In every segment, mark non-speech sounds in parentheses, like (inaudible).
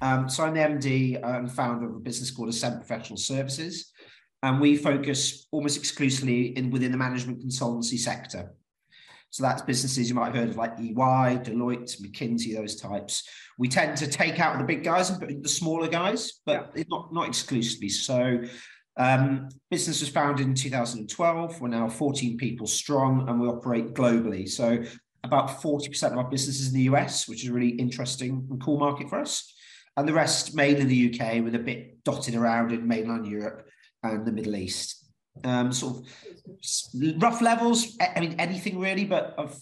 Um, so I'm the MD and founder of a business called Ascent Professional Services, and we focus almost exclusively in within the management consultancy sector. So that's businesses you might have heard of like EY, Deloitte, McKinsey, those types. We tend to take out the big guys and put in the smaller guys, but yeah. not, not exclusively. So um, business was founded in 2012. We're now 14 people strong and we operate globally. So about 40% of our business is in the US, which is a really interesting and cool market for us. And the rest mainly in the UK with a bit dotted around in mainland Europe and the Middle East. Um, sort of rough levels, I mean, anything really, but of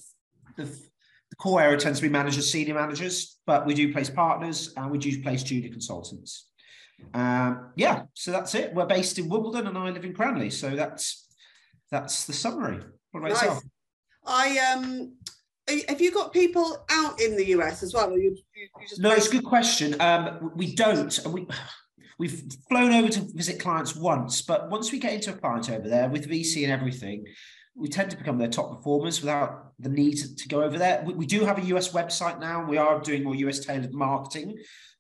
the, the core area tends to be managers, senior managers, but we do place partners and we do place junior consultants. Um, yeah, so that's it. We're based in Wimbledon and I live in Cranleigh. So that's that's the summary. What about nice. yourself? I um have you got people out in the US as well? You, you, no, it's a good question. Um, we don't. We we've flown over to visit clients once, but once we get into a client over there with VC and everything, we tend to become their top performers without the need to go over there. We, we do have a US website now. We are doing more US tailored marketing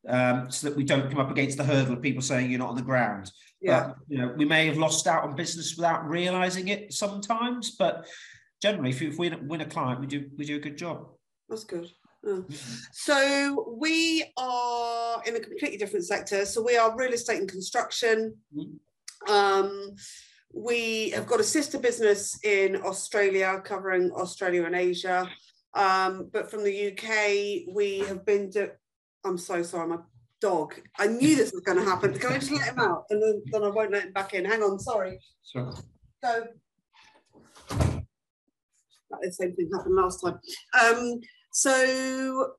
um, so that we don't come up against the hurdle of people saying you're not on the ground. Yeah. But, you know, we may have lost out on business without realizing it sometimes, but generally, if, we win a client, we do we do a good job. That's good. Mm-hmm. So we are in a completely different sector. So we are real estate and construction. Mm-hmm. Um, we have got a sister business in Australia covering Australia and Asia. Um, but from the UK, we have been. to. I'm so sorry, my dog. I knew this was going to happen. Can I just let him out and then, then I won't let him back in? Hang on, sorry. Sure. So the same thing happened last time. Um, so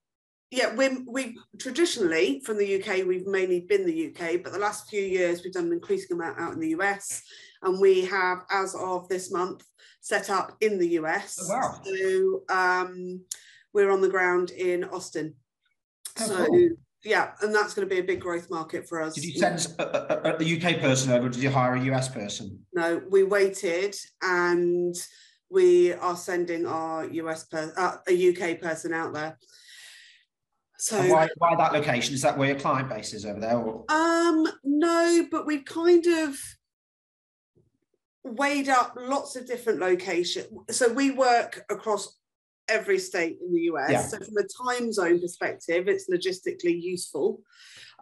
yeah, we we traditionally from the UK we've mainly been the UK, but the last few years we've done an increasing amount out in the US, and we have as of this month set up in the US. Oh, wow. So um, we're on the ground in Austin. Oh, so. Cool. Yeah, and that's going to be a big growth market for us. Did you send a, a, a UK person over? did you hire a US person? No, we waited and we are sending our US per, uh, a UK person out there. So why, why that location? Is that where your client base is over there? Or? Um, no, but we've kind of weighed up lots of different locations. So we work across every state in the US. Yeah. So from a time zone perspective, it's logistically useful.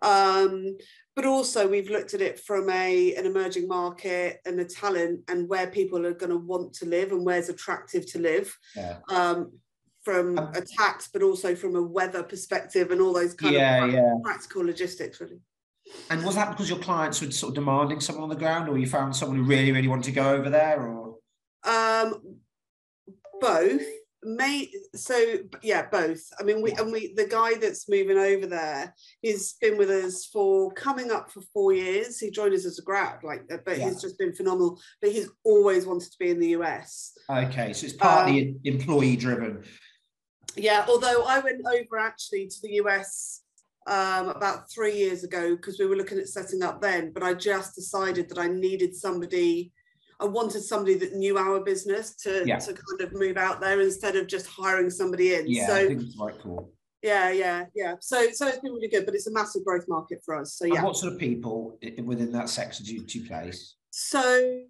Um, but also we've looked at it from a an emerging market and a talent and where people are going to want to live and where's attractive to live yeah. um, from um, a tax but also from a weather perspective and all those kind yeah, of yeah. practical logistics really and was that because your clients were sort of demanding someone on the ground or you found someone who really really wanted to go over there or um both may so yeah both. I mean we and we the guy that's moving over there he's been with us for coming up for four years. He joined us as a grad like uh, but yeah. he's just been phenomenal but he's always wanted to be in the us okay so it's partly um, employee driven yeah although i went over actually to the us um, about three years ago because we were looking at setting up then but i just decided that i needed somebody I wanted somebody that knew our business to, yeah. to kind of move out there instead of just hiring somebody in. Yeah, so, I think it's right cool. Yeah, yeah, yeah. So, so it's been really good, but it's a massive growth market for us. So, yeah. And what sort of people within that sector do you, do you place? So,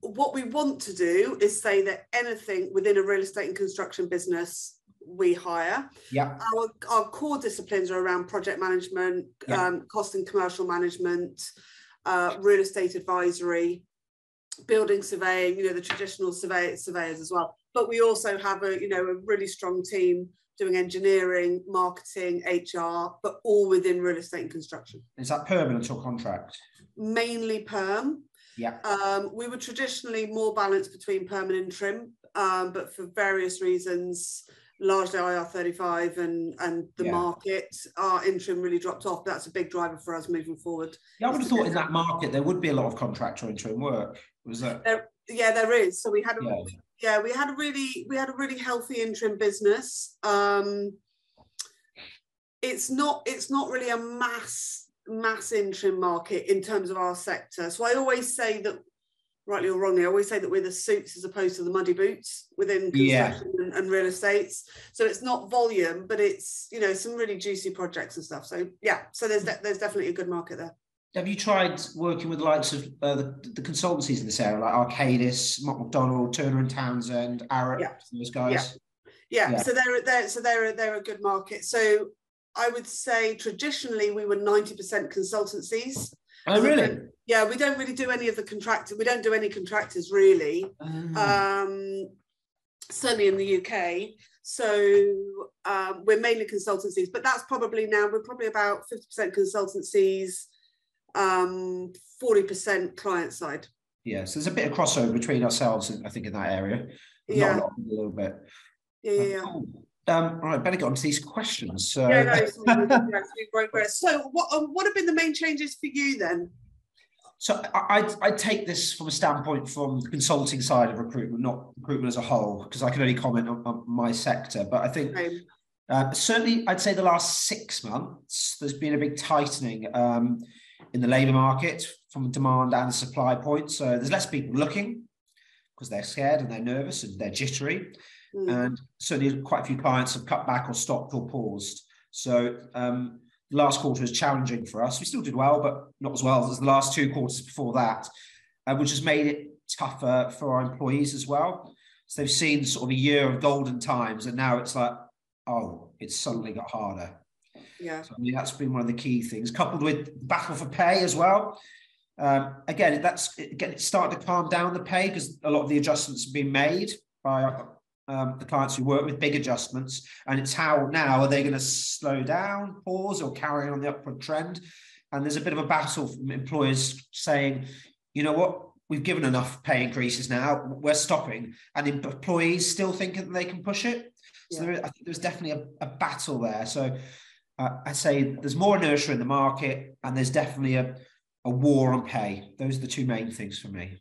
what we want to do is say that anything within a real estate and construction business we hire. Yeah. Our, our core disciplines are around project management, yeah. um, cost and commercial management, uh, real estate advisory, building surveying, you know, the traditional survey, surveyors as well. But we also have a, you know, a really strong team doing engineering, marketing, HR, but all within real estate and construction. Is that permanent or contract? Mainly perm. Yeah. Um, we were traditionally more balanced between perm and interim, um, but for various reasons, largely IR35 and and the yeah. market, our interim really dropped off. That's a big driver for us moving forward. Yeah, I would have thought in that market there would be a lot of contractor interim work. Was that? There, yeah, there is. So we had a yeah. yeah. we had a really we had a really healthy interim business. Um, it's not it's not really a mass mass interim market in terms of our sector. So I always say that rightly or wrongly, I always say that we're the suits as opposed to the muddy boots within construction yeah. and, and, real estates. So it's not volume, but it's you know some really juicy projects and stuff. So yeah, so there's de- there's definitely a good market there. Have you tried working with the likes of uh, the, the, consultancies in this area, like Arcadis, Mott MacDonald, Turner and Townsend, Arup, yeah. those guys? Yeah. yeah. yeah. So they're they're so they're they're a good market. So I would say traditionally we were ninety percent consultancies. Oh, really? Yeah, we don't really do any of the contractors. We don't do any contractors really. Um, um, certainly in the UK. So um, we're mainly consultancies, but that's probably now we're probably about 50% consultancies, um, 40% client side. Yeah, so there's a bit of crossover between ourselves, I think, in that area. Yeah. Not a, lot, a little bit. Yeah, yeah. yeah. Um, all right, better get on to these questions. So. Yeah, no, progress. (laughs) So, what um, what have been the main changes for you then? So, I I take this from a standpoint from the consulting side of recruitment, not recruitment as a whole, because I can only comment on, on my sector. But I think uh, certainly, I'd say the last six months, there's been a big tightening um, in the labour market from demand and supply point. So, there's less people looking because they're scared and they're nervous and they're jittery. Mm. And certainly quite a few clients have cut back or stopped or paused. So um, the last quarter was challenging for us. We still did well, but not as well as the last two quarters before that, uh, which has made it tougher for our employees as well. So they've seen sort of a year of golden times, and now it's like, oh, it's suddenly got harder. Yeah. So I mean, that's been one of the key things, coupled with battle for pay as well. Um, again, that's again, it's starting to calm down the pay because a lot of the adjustments have been made by um, the clients who work with, big adjustments. And it's how now are they going to slow down, pause, or carry on the upward trend? And there's a bit of a battle from employers saying, you know what, we've given enough pay increases now, we're stopping. And employees still thinking that they can push it. So yeah. there, I think there's definitely a, a battle there. So uh, I say there's more inertia in the market, and there's definitely a, a war on pay. Those are the two main things for me.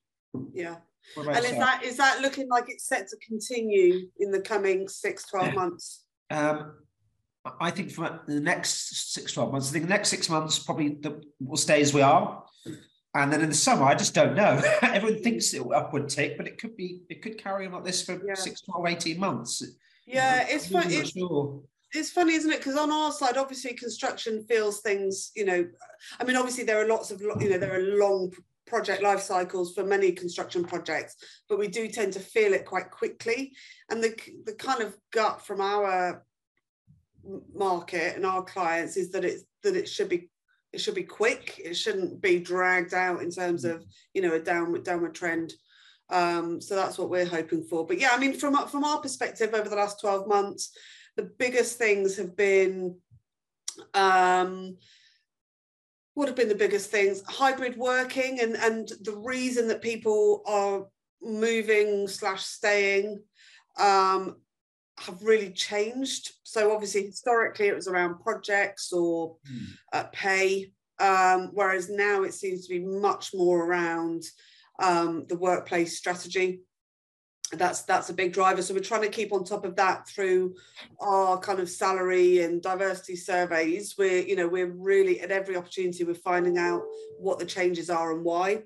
Yeah. And is that is that looking like it's set to continue in the coming six, 12 months? Um, I think for the next six, 12 months, I think the next six months probably the, will stay as we are. And then in the summer, I just don't know. (laughs) Everyone thinks it will upward tick, but it could be, it could carry on like this for yeah. six, 12, 18 months. Yeah, it's funny. It's, sure. it's funny, isn't it? Because on our side, obviously, construction feels things, you know, I mean, obviously, there are lots of, you know, there are long project life cycles for many construction projects, but we do tend to feel it quite quickly. And the, the kind of gut from our market and our clients is that it's that it should be it should be quick. It shouldn't be dragged out in terms of you know a downward downward trend. Um, so that's what we're hoping for. But yeah, I mean, from from our perspective, over the last twelve months, the biggest things have been um, what have been the biggest things. Hybrid working and and the reason that people are moving slash staying um, have really changed. So obviously historically it was around projects or mm. uh, pay um, whereas now it seems to be much more around um, the workplace strategy that's that's a big driver so we're trying to keep on top of that through our kind of salary and diversity surveys we're you know we're really at every opportunity we're finding out what the changes are and why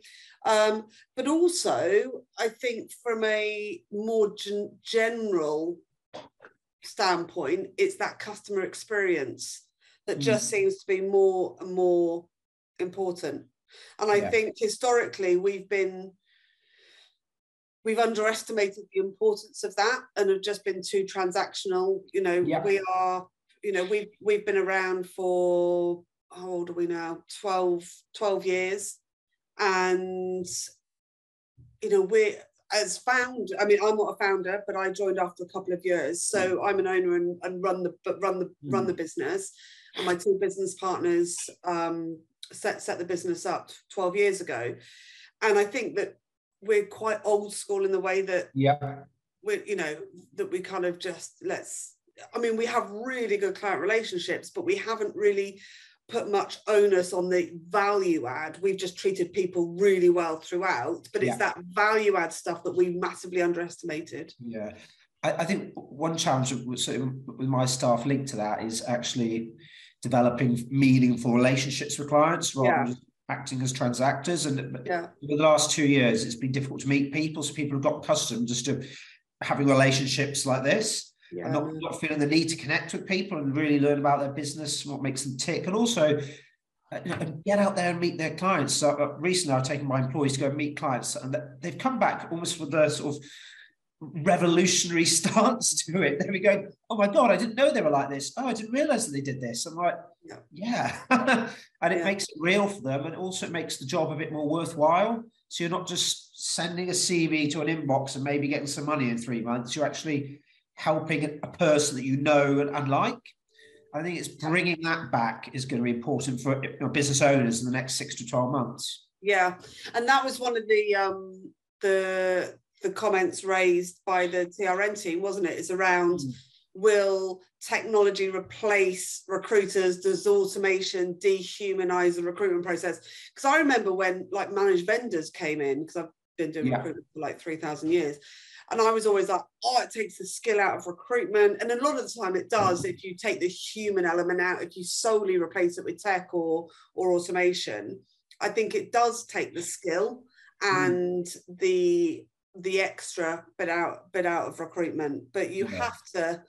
um, but also i think from a more gen- general standpoint it's that customer experience that just mm. seems to be more and more important and i yeah. think historically we've been we've underestimated the importance of that and have just been too transactional you know yeah. we are you know we've we've been around for how old are we now 12 12 years and you know we're as found i mean i'm not a founder but i joined after a couple of years so mm. i'm an owner and, and run the but run the mm. run the business and my two business partners um, set set the business up 12 years ago and i think that we're quite old school in the way that yeah we you know that we kind of just let's i mean we have really good client relationships but we haven't really put much onus on the value add we've just treated people really well throughout but it's yeah. that value add stuff that we massively underestimated yeah I, I think one challenge with, with my staff linked to that is actually developing meaningful relationships with clients rather yeah. than acting as transactors. And yeah. over the last two years, it's been difficult to meet people. So people have got accustomed just to having relationships like this. Yeah. And not, not feeling the need to connect with people and really learn about their business, what makes them tick, and also uh, get out there and meet their clients. So uh, recently, I've taken my employees to go meet clients, and they've come back almost with the sort of revolutionary (laughs) stance to it. Then we go, oh my god, I didn't know they were like this. Oh, I didn't realize that they did this. I'm like, yeah, yeah. (laughs) and it yeah. makes it real for them, and also it makes the job a bit more worthwhile. So you're not just sending a CV to an inbox and maybe getting some money in three months. You're actually helping a person that you know and, and like. I think it's bringing that back is going to be important for you know, business owners in the next six to twelve months. Yeah, and that was one of the um, the the comments raised by the TRN team, wasn't it? It's around mm. will technology replace recruiters? Does automation dehumanize the recruitment process? Because I remember when like managed vendors came in, because I've been doing yeah. recruitment for like 3,000 years. And I was always like, oh, it takes the skill out of recruitment. And a lot of the time it does if you take the human element out, if you solely replace it with tech or or automation. I think it does take the skill mm. and mm. the the extra bit out bit out of recruitment. But you yeah. have to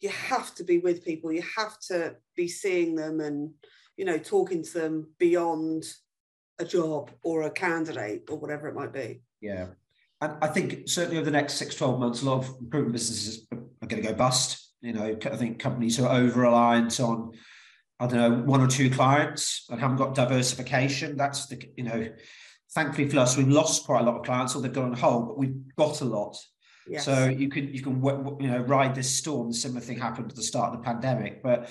you have to be with people, you have to be seeing them and you know talking to them beyond a job or a candidate or whatever it might be. Yeah. And I think certainly over the next six, 12 months, a lot of recruitment businesses are going to go bust. You know, I think companies are over reliant on, I don't know, one or two clients and haven't got diversification. That's the, you know, thankfully for us, we've lost quite a lot of clients or they've gone on hold, but we've got a lot. Yes. So you can you can you know ride this storm. The similar thing happened at the start of the pandemic, but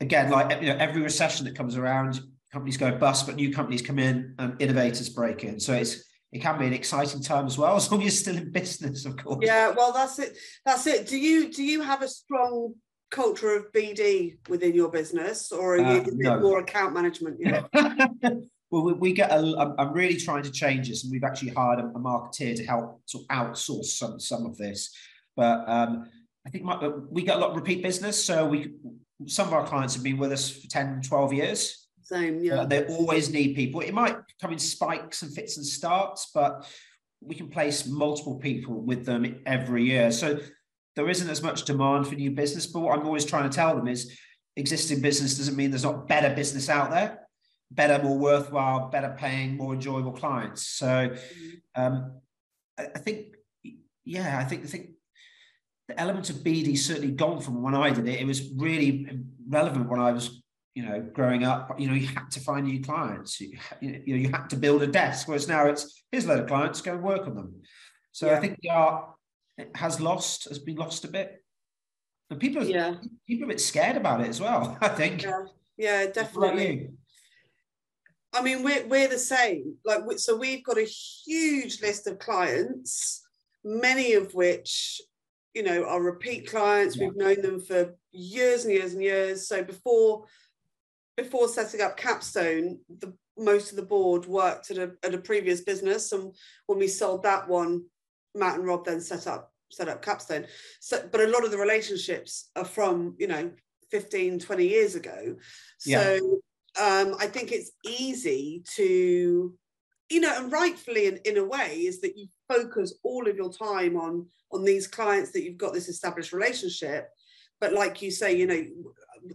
again, like you know, every recession that comes around, companies go bust, but new companies come in and innovators break in. So it's it can be an exciting time as well, (laughs) as long as you're still in business, of course. Yeah, well, that's it. That's it. Do you do you have a strong culture of BD within your business, or are uh, you no. more account management? (laughs) Yeah. Well, we, we get. A, I'm really trying to change this, and we've actually hired a, a marketeer to help sort of outsource some some of this. But um, I think my, we get a lot of repeat business, so we some of our clients have been with us for 10, 12 years. Same, yeah. Uh, they always need people. It might come in spikes and fits and starts, but we can place multiple people with them every year. So there isn't as much demand for new business. But what I'm always trying to tell them is existing business doesn't mean there's not better business out there, better, more worthwhile, better paying, more enjoyable clients. So mm-hmm. um, I, I think, yeah, I think, I think the element of BD certainly gone from when I did it. It was really relevant when I was you know, growing up, you know, you had to find new clients. You, you know, you had to build a desk. Whereas now it's here's a load of clients, go and work on them. So yeah. I think the art has lost, has been lost a bit. And people, are, yeah. people are a bit scared about it as well. (laughs) I think. Yeah, yeah definitely. I mean, we're we're the same. Like, so we've got a huge list of clients, many of which, you know, are repeat clients. Yeah. We've known them for years and years and years. So before before setting up Capstone, the most of the board worked at a, at a previous business, and when we sold that one, Matt and Rob then set up set up Capstone. So, but a lot of the relationships are from you know 15, 20 years ago. So yeah. Um, I think it's easy to you know, and rightfully in, in a way, is that you focus all of your time on on these clients that you've got this established relationship. But like you say, you know,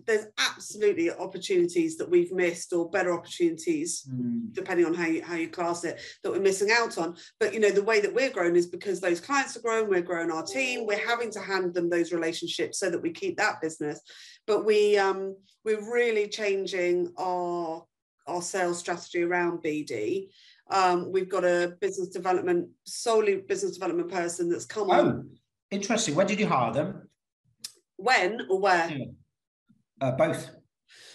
there's absolutely opportunities that we've missed or better opportunities mm. depending on how you, how you class it that we're missing out on. But you know the way that we're growing is because those clients are growing we're growing our team we're having to hand them those relationships so that we keep that business. But we um we're really changing our our sales strategy around bd um, we've got a business development solely business development person that's come oh, on interesting. When did you hire them? When or where? Yeah. Uh, both.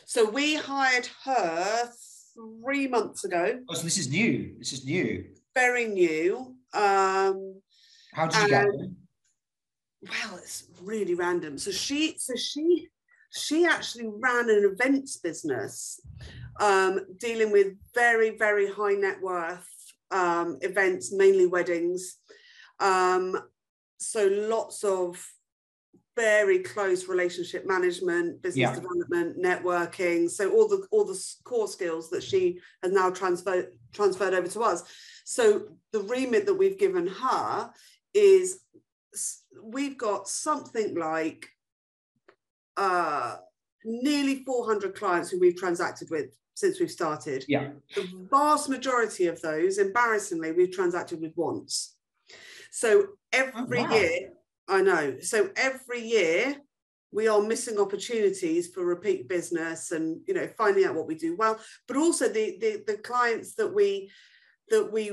So we hired her three months ago. Oh, so this is new. This is new. Very new. Um, How did you get them? Well, it's really random. So she, so she, she actually ran an events business, um, dealing with very, very high net worth um, events, mainly weddings. Um, so lots of very close relationship management, business Yeah. development, networking. So all the all the core skills that she has now transferred transferred over to us. So the remit that we've given her is we've got something like uh, nearly 400 clients who we've transacted with since we've started. Yeah. The vast majority of those, embarrassingly, we've transacted with once. So every Oh, wow. year, I know. So every year, we are missing opportunities for repeat business and you know finding out what we do well, but also the the, the clients that we that we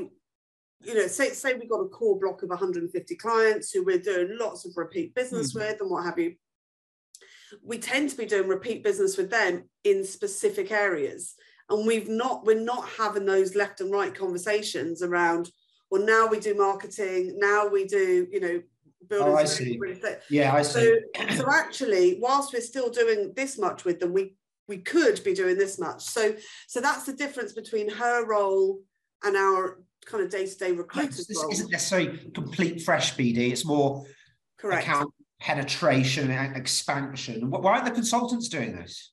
you know say say we got a core block of 150 clients who we're doing lots of repeat business Mhm. with and what have you we tend to be doing repeat business with them in specific areas and we've not we're not having those left and right conversations around well now we do marketing now we do you know building Oh, I see. Yeah, I see. so so actually whilst we're still doing this much with them we we could be doing this much so so that's the difference between her role and our kind of day-to-day recruiters This role isn't necessarily complete fresh BD. It's more correct account penetration and expansion. Why aren't the consultants doing this?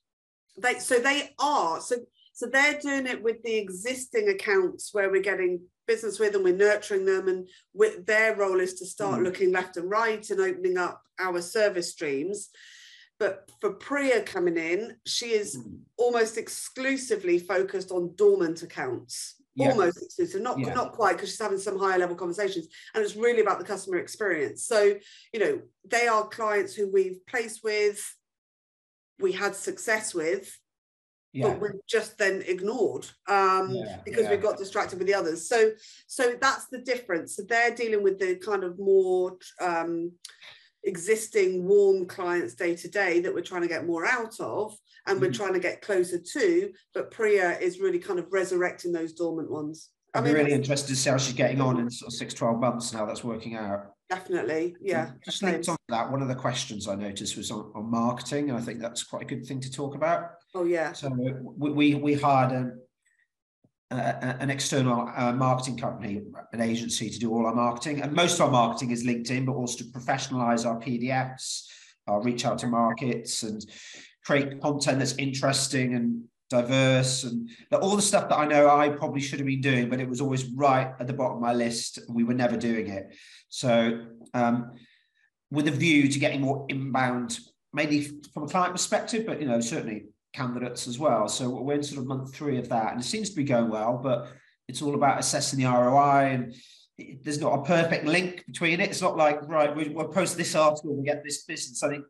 they so they are so so they're doing it with the existing accounts where we're getting business with and we're nurturing them and with their role is to start Mm. looking left and right and opening up our service streams but for priya coming in she is almost exclusively focused on dormant accounts Yeah. almost exclusive not Yeah. not quite because she's having some higher level conversations and it's really about the customer experience so you know they are clients who we've placed with we had success with Yeah. but we've just then ignored um Yeah, because we got distracted with the others so so that's the difference so they're dealing with the kind of more um existing warm clients day to day that we're trying to get more out of and we're Mhm. trying to get closer to but priya is really kind of resurrecting those dormant ones I'd I be mean, really interested to see how she's getting on in sort of six, 12 months and how that's working out. Definitely yeah Just linked on that, one of the questions I noticed was on, on marketing, and I think that's quite a good thing to talk about. oh yeah So we, we, we hired an, a- a- an external uh, marketing company, an agency to do all our marketing. And most of our marketing is LinkedIn, but also to professionalize our PDFs, our reach out to markets and create content that's interesting and diverse and the- all the stuff that I know I probably should have been doing, but it was always right at the bottom of my list. We were never doing it. So um, with a view to getting more inbound, mainly from a client perspective, but you know, certainly candidates as well. So we're in sort of month three of that, and it seems to be going well, but it's all about assessing the ROI and there's not a perfect link between it. It's not like, right, we, we'll post this article, we get this business. I think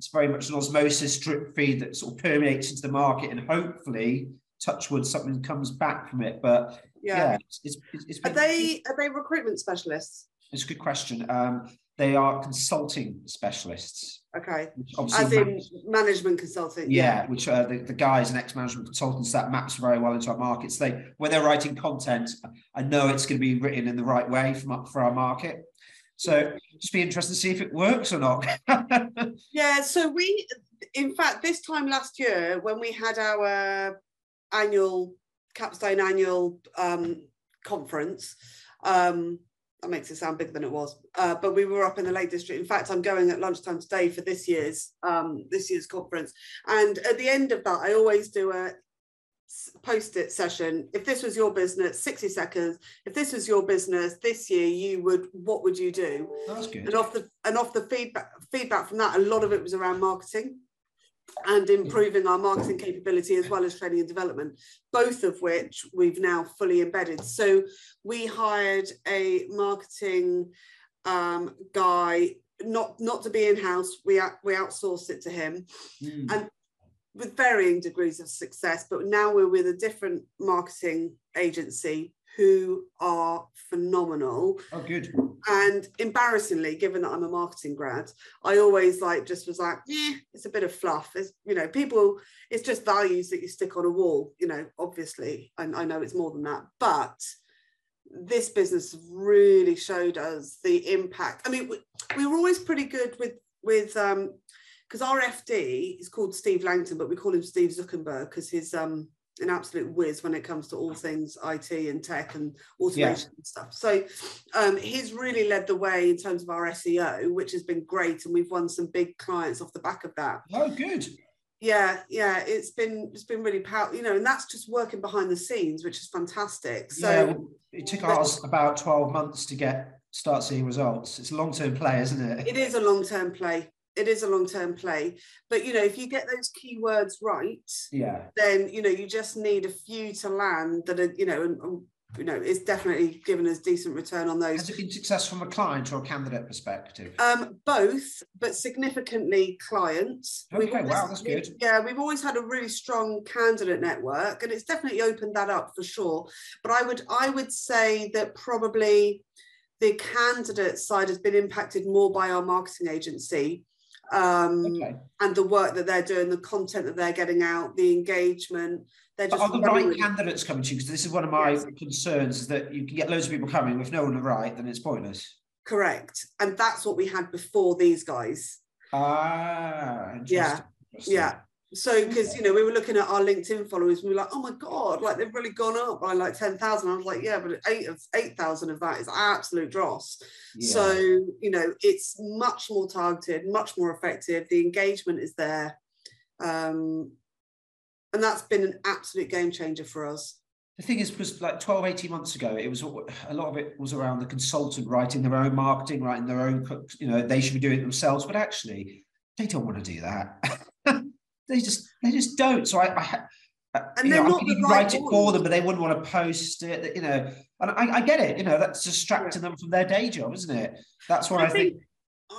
it's very much an osmosis drip feed that sort of permeates into the market and hopefully touch wood, something comes back from it. But yeah, yeah, it's, it's, it's, it's are been- they are they recruitment specialists it's a good question. Um, they are consulting specialists. okay as in management consulting yeah, which are the, the guys and ex-management consultants that maps very well into our markets. They when they're writing content, I know it's going to be written in the right way for, for our market. So just be interested to see if it works or not. (laughs) Yeah, so we, in fact, this time last year when we had our annual capstone annual um, conference, um, that makes it sound bigger than it was. Uh, but we were up in the Lake District. In fact, I'm going at lunchtime today for this year's um, this year's conference. And at the end of that, I always do a s- post-it session. If this was your business, 60 seconds. If this was your business this year, you would what would you do? That's good. and off the and off the feedback feedback from that a lot of it was around marketing and improving our marketing capability as well as training and development both of which we've now fully embedded so we hired a marketing um, guy not not to be in house we out, we outsourced it to him Mm. and with varying degrees of success but now we're with a different marketing agency who are phenomenal Oh, good. and embarrassingly, given that I'm a marketing grad, I always like just was like, yeah, it's a bit of fluff. It's you know, people, it's just values that you stick on a wall. You know, obviously, and I know it's more than that, but this business really showed us the impact. I mean, we, we were always pretty good with with um because our FD is called Steve Langton, but we call him Steve Zuckerberg because he's um an absolute whiz when it comes to all things IT and tech and automation and stuff. So um, he's really led the way in terms of our SEO, which has been great, and we've won some big clients off the back of that. Oh, good. Yeah, yeah, it's been it's been really powerful, you know, and that's just working behind the scenes, which is fantastic. So yeah, it took us about twelve months to get start seeing results. It's a long term play, isn't it? It is a long term play it is a long term play. But you know if you get those keywords right yeah. then you know you just need a few to land that are you know and, and you know it's definitely given us decent return on those. Has it been successful from a client or a candidate perspective? Um both but significantly clients. Okay always, wow that's good. Yeah we've always had a really strong candidate network and it's definitely opened that up for sure. But i would i would say that probably the candidate side has been impacted more by our marketing agency um, okay. and the work that they're doing, the content that they're getting out, the engagement. They're just are the right candidates coming to you? Because this is one of my yes. concerns is that you can get loads of people coming. If no one are right, then it's pointless. Correct. And that's what we had before these guys. Ah, yeah. Yeah so because you know we were looking at our linkedin followers we were like oh my god like they've really gone up by like 10,000 I was like yeah but 8 of 8,000 of that is absolute dross. Yeah. so you know it's much more targeted much more effective the engagement is there um and that's been an absolute game changer for us. The thing is was like 12 18 months ago it was a lot of it was around the consultant writing their own marketing writing their own you know they should be doing it themselves but actually they don't want to do that (laughs) they just they just don't. So I, I and you know, I could even right write it for them, but they wouldn't want to post it. You know, and I, I get it. You know, that's distracting yeah. them from their day job, isn't it? That's what I, I think, think.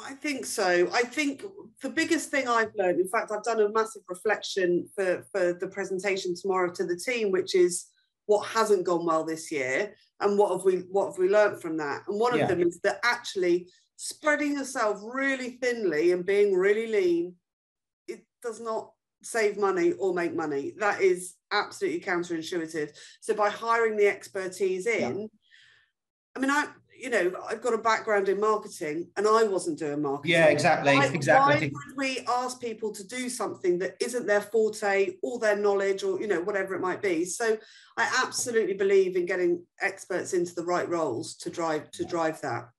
I think so. I think the biggest thing I've learned, in fact, I've done a massive reflection for for the presentation tomorrow to the team, which is what hasn't gone well this year and what have we what have we learned from that. And one of yeah. them is that actually spreading yourself really thinly and being really lean, it does not save money or make money. That is absolutely counterintuitive. So by hiring the expertise in, yeah. I mean, I you know, I've got a background in marketing and I wasn't doing marketing. Yeah, exactly. Why, exactly. Why would we ask people to do something that isn't their forte or their knowledge or, you know, whatever it might be? So I absolutely believe in getting experts into the right roles to drive to drive that.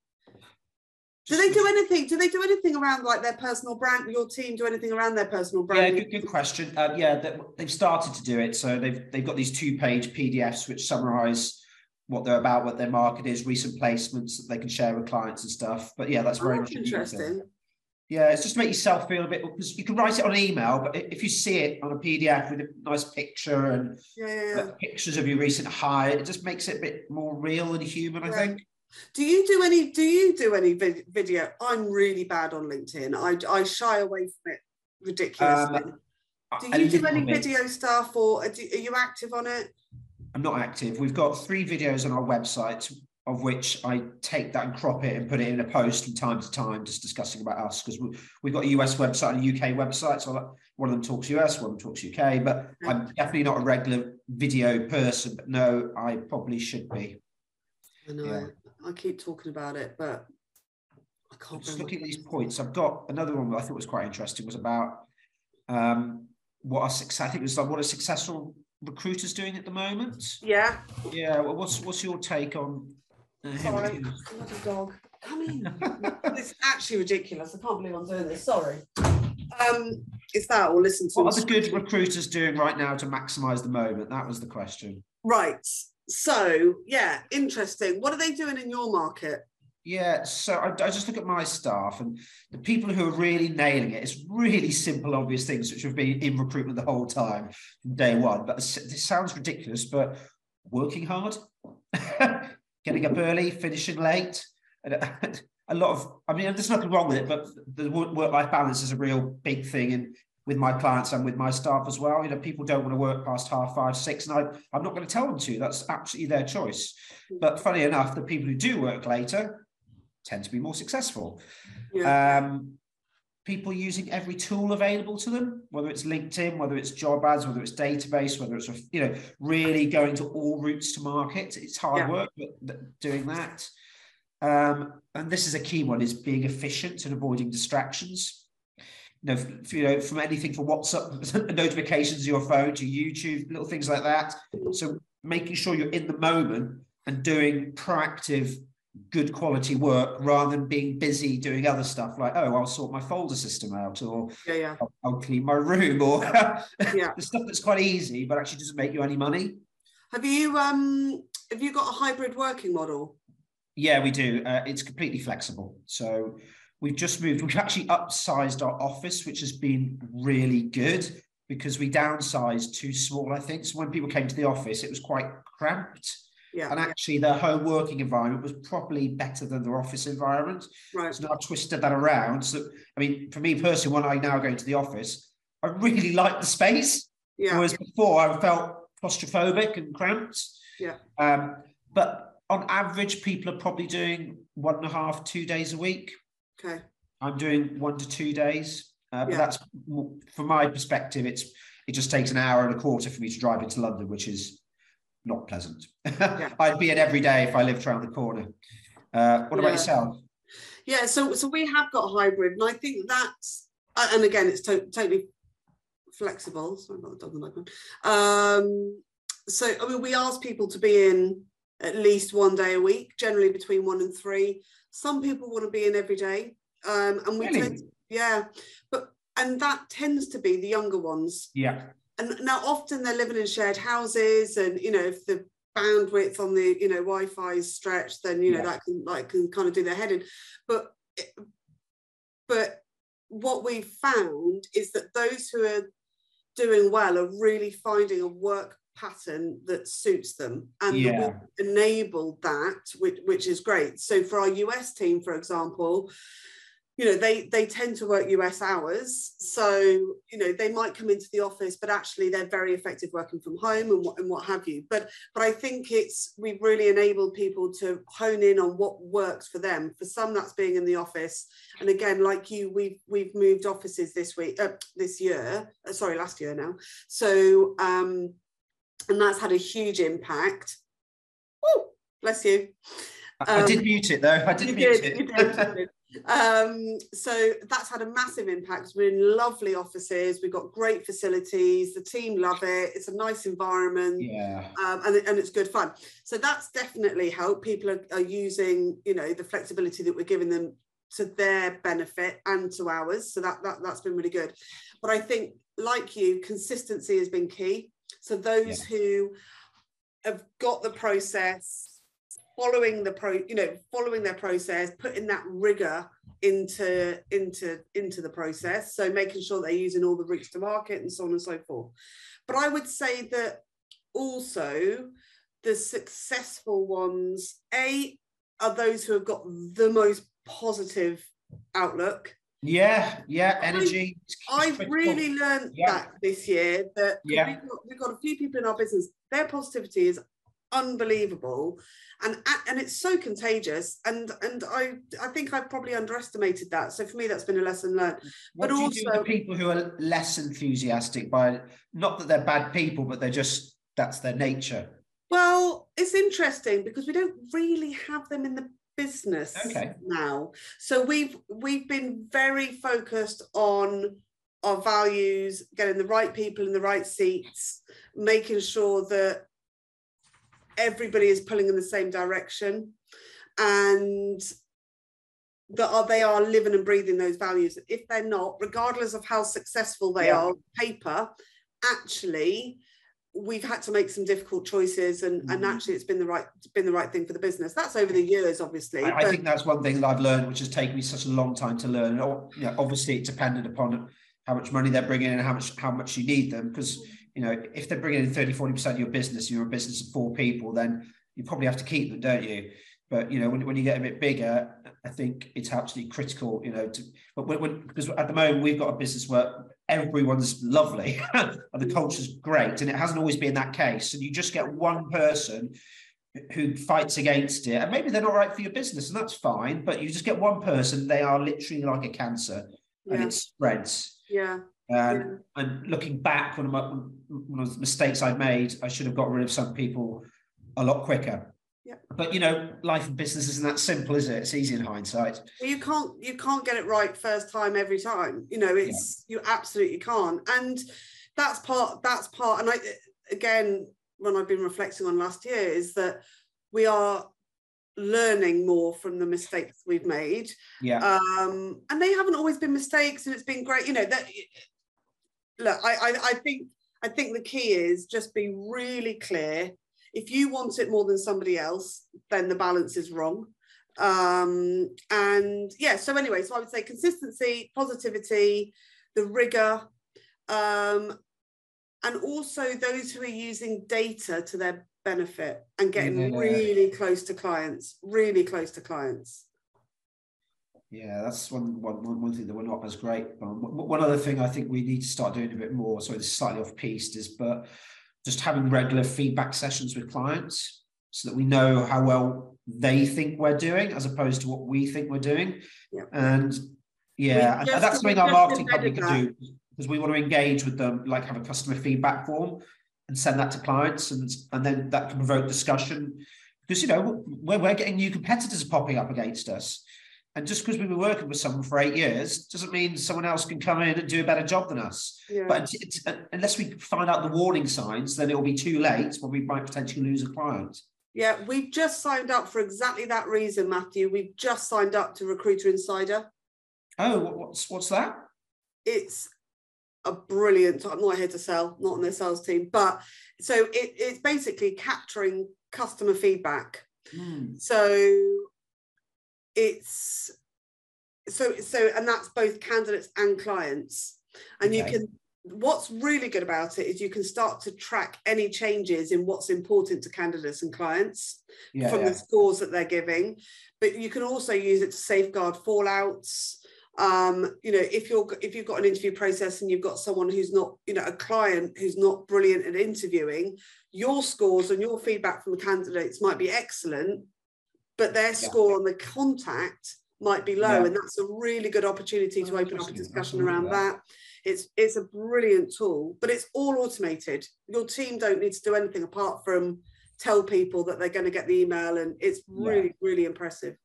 Do they do anything? Do they do anything around like their personal brand? Your team do anything around their personal brand? Yeah, good, good question. Uh, yeah, they've started to do it. So they've they've got these two page PDFs which summarise what they're about, what their market is, recent placements that they can share with clients and stuff. But yeah, that's very oh, much interesting. Yeah, it's just to make yourself feel a bit because you can write it on email, but if you see it on a PDF with a nice picture and yeah, yeah, yeah. pictures of your recent hire, it just makes it a bit more real and human. I think. Do you do any? Do you do any video? I'm really bad on LinkedIn. I, I shy away from it ridiculously. Um, do you do any video stuff, or are, do, are you active on it? I'm not active. We've got three videos on our website, of which I take that and crop it and put it in a post from time to time, just discussing about us because we, we've got a US website and a UK website. So one of them talks US, one of them talks UK. But I'm definitely not a regular video person. But no, I probably should be. I know. Yeah. I keep talking about it, but I can't. Just looking at these points, I've got another one that I thought was quite interesting. Was about um, what a success. I think it was like what a successful recruiters doing at the moment. Yeah. Yeah. Well, what's what's your take on? Uh, Sorry, another dog. Come in. (laughs) it's actually ridiculous. I can't believe I'm doing this. Sorry. Um, is that or listen to? What are the good recruiters doing right now to maximise the moment? That was the question. Right so yeah, interesting. What are they doing in your market? Yeah, so I, I, just look at my staff and the people who are really nailing it. It's really simple, obvious things which have been in recruitment the whole time from day one. But this sounds ridiculous, but working hard, (laughs) getting up early, finishing late, and (laughs) a lot of. I mean, there's nothing wrong with it, but the work-life balance is a real big thing in with my clients and with my staff as well. You know, people don't want to work past half five, six, and I, I'm not going to tell them to. That's absolutely their choice. But funny enough, the people who do work later tend to be more successful. Yeah. Um, people using every tool available to them, whether it's LinkedIn, whether it's job ads, whether it's database, whether it's you know really going to all routes to market. It's hard yeah. work, but doing that. Um, and this is a key one: is being efficient and avoiding distractions you know, you know, from anything from WhatsApp (laughs) notifications to your phone to YouTube, little things like that. So making sure you're in the moment and doing proactive, good quality work rather than being busy doing other stuff like, oh, I'll sort my folder system out or yeah, yeah. I'll, I'll clean my room or (laughs) yeah. the stuff that's quite easy but actually doesn't make you any money. Have you um have you got a hybrid working model? Yeah, we do. Uh, it's completely flexible. So we've just moved, we've actually upsized our office, which has been really good because we downsized too small, I think. So when people came to the office, it was quite cramped. Yeah. And actually, their home working environment was probably better than their office environment. Right. So now I've twisted that around. So, I mean, for me personally, when I now go into the office, I really (laughs) like the space. Yeah. Whereas before, I felt claustrophobic and cramped. Yeah. Um, but on average, people are probably doing one and a half, two days a week. Okay. I'm doing one to two days. Uh, but Yeah. that's from my perspective. It's it just takes an hour and a quarter for me to drive into London, which is not pleasant. (laughs) I'd be in every day if I lived around the corner. Uh, what Yeah. about yourself? Yeah, so so we have got a hybrid, and I think that's uh, and again it's to- totally flexible. Sorry about the dog in. Um, so I mean, we ask people to be in at least one day a week, generally between one and three. Some people want to be in every day, um, and we Really? tend, yeah, but and that tends to be the younger ones. Yeah, And now often they're living in shared houses, and you know if the bandwidth on the you know Wi-Fi is stretched, then you know Yeah. that can like can kind of do their head in. But but what we've found is that those who are doing well are really finding a work pattern that suits them and Yeah. enabled that which, which is great. So for our us team for example you know they they tend to work us hours. So you know they might come into the office but actually they're very effective working from home and what and what have you. But but i think it's we've really enabled people to hone in on what works for them. For some that's being in the office. And again like you we've we've moved offices this week uh, this year uh, sorry last year now. So um and that's had a huge impact oh bless you I, I did Um, mute it though. I did mute did, it. you did, you did. (laughs) Um, so that's had a massive impact. We're in lovely offices. We've got great facilities. The team love it. It's a nice environment. yeah, Um, and, and it's good fun. So that's definitely helped. People are, are using, you know, the flexibility that we're giving them to their benefit and to ours. So that, that that's been really good. But I think, like you, consistency has been key. So those who have got the process, following the pro, you know, following their process, putting that rigor into into into the process. So making sure they're using all the routes to market and so on and so forth. But I would say that also the successful ones, a are those who have got the most positive outlook. Yeah, yeah. Energy. is I've really learned Yeah. that this year that Yeah. we've, got, we've got a few people in our business, their positivity is unbelievable and and it's so contagious and and I I think I've probably underestimated that so for me that's been a lesson learned What but do you do also- the people who are less enthusiastic by not that they're bad people, but they're just that's their nature. Well, it's interesting because we don't really have them in the business Okay. now. So we've we've been very focused on our values, getting the right people in the right seats, making sure that everybody is pulling in the same direction and that are they are living and breathing those values. If they're not, regardless of how successful they Yeah. are paper, actually we've had to make some difficult choices and, and Mhm. actually it's been the right it's been the right thing for the business that's over the years obviously I, I think that's one thing that I've learned, which has taken me such a long time to learn. Oh, you know, obviously, it depended upon how much money they're bringing in and how much how much you need them. Because you know, if they're bringing in 30, 40 percent of your business, you're a business of four people, then you probably have to keep them, don't you? But you know, when, when you get a bit bigger, I think it's absolutely critical. You know, to but when, when because at the moment we've got a business where everyone's lovely (laughs) and the culture's great, and it hasn't always been that case. And you just get one person who fights against it, and maybe they're not right for your business, and that's fine. But you just get one person; they are literally like a cancer, and it spreads. yeah And, and looking back, one of, my, one of the mistakes I've made, I should have got rid of some people a lot quicker. Yeah. But you know, life and business isn't that simple, is it? It's easy in hindsight. You can't you can't get it right first time every time. You know, it's yeah. you absolutely can't. And that's part that's part and I again when I've been reflecting on last year is that we are learning more from the mistakes we've made. Yeah. Um, and they haven't always been mistakes, and it's been great. You know that. Look, I, I, I think I think the key is just be really clear. If you want it more than somebody else, then the balance is wrong. Um, and yeah, so anyway, so I would say consistency, positivity, the rigor, um, and also those who are using data to their benefit and getting yeah. really close to clients, really close to clients. Yeah, that's one, one, one thing that we're not as great on. One other thing I think we need to start doing a bit more, So is slightly off piste, is but just having regular feedback sessions with clients so that we know how well they think we're doing as opposed to what we think we're doing. Yeah. And yeah, just, that's something our marketing company can do because we want to engage with them, like have a customer feedback form and send that to clients and and then that can provoke discussion because you know we're, we're getting new competitors popping up against us and just because we've been working with someone for eight years doesn't mean someone else can come in and do a better job than us. Yeah. but uh, unless we find out the warning signs then it will be too late when we might potentially lose a client. Yeah we've just signed up for exactly that reason matthew. We've just signed up to recruiter insider. Oh what's what's that? It's a brilliant i'm not here to sell not on their sales team but so it, it's basically capturing customer feedback. Mm. so it's so so and that's both candidates and clients and okay. you can what's really good about it is you can start to track any changes in what's important to candidates and clients yeah, from yeah. the scores that they're giving but you can also use it to safeguard fallouts um, you know, if you're if you've got an interview process and you've got someone who's not, you know, a client who's not brilliant at interviewing, your scores and your feedback from the candidates might be excellent, but their yeah. score on the contact might be low, yeah. and that's a really good opportunity to oh, open up a discussion around that. that. It's it's a brilliant tool, but it's all automated. Your team don't need to do anything apart from tell people that they're going to get the email, and it's really yeah. really impressive.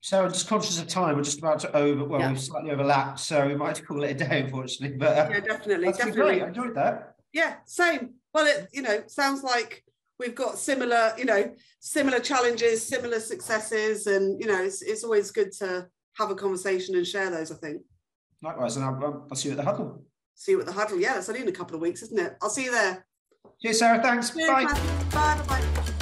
So I'm just conscious of time. We're just about to over. Well, yeah. we've slightly overlapped, so we might have to call it a day, (laughs) unfortunately. But uh, yeah, definitely, definitely. Great. I enjoyed that. Yeah, same. Well, it you know sounds like we've got similar, you know, similar challenges, similar successes, and you know, it's it's always good to have a conversation and share those. I think. Likewise, and I'll, I'll see you at the huddle. See you at the huddle. Yeah, it's only in a couple of weeks, isn't it? I'll see you there. Cheers, Sarah. Thanks. Cheers, bye. Bye. Bye.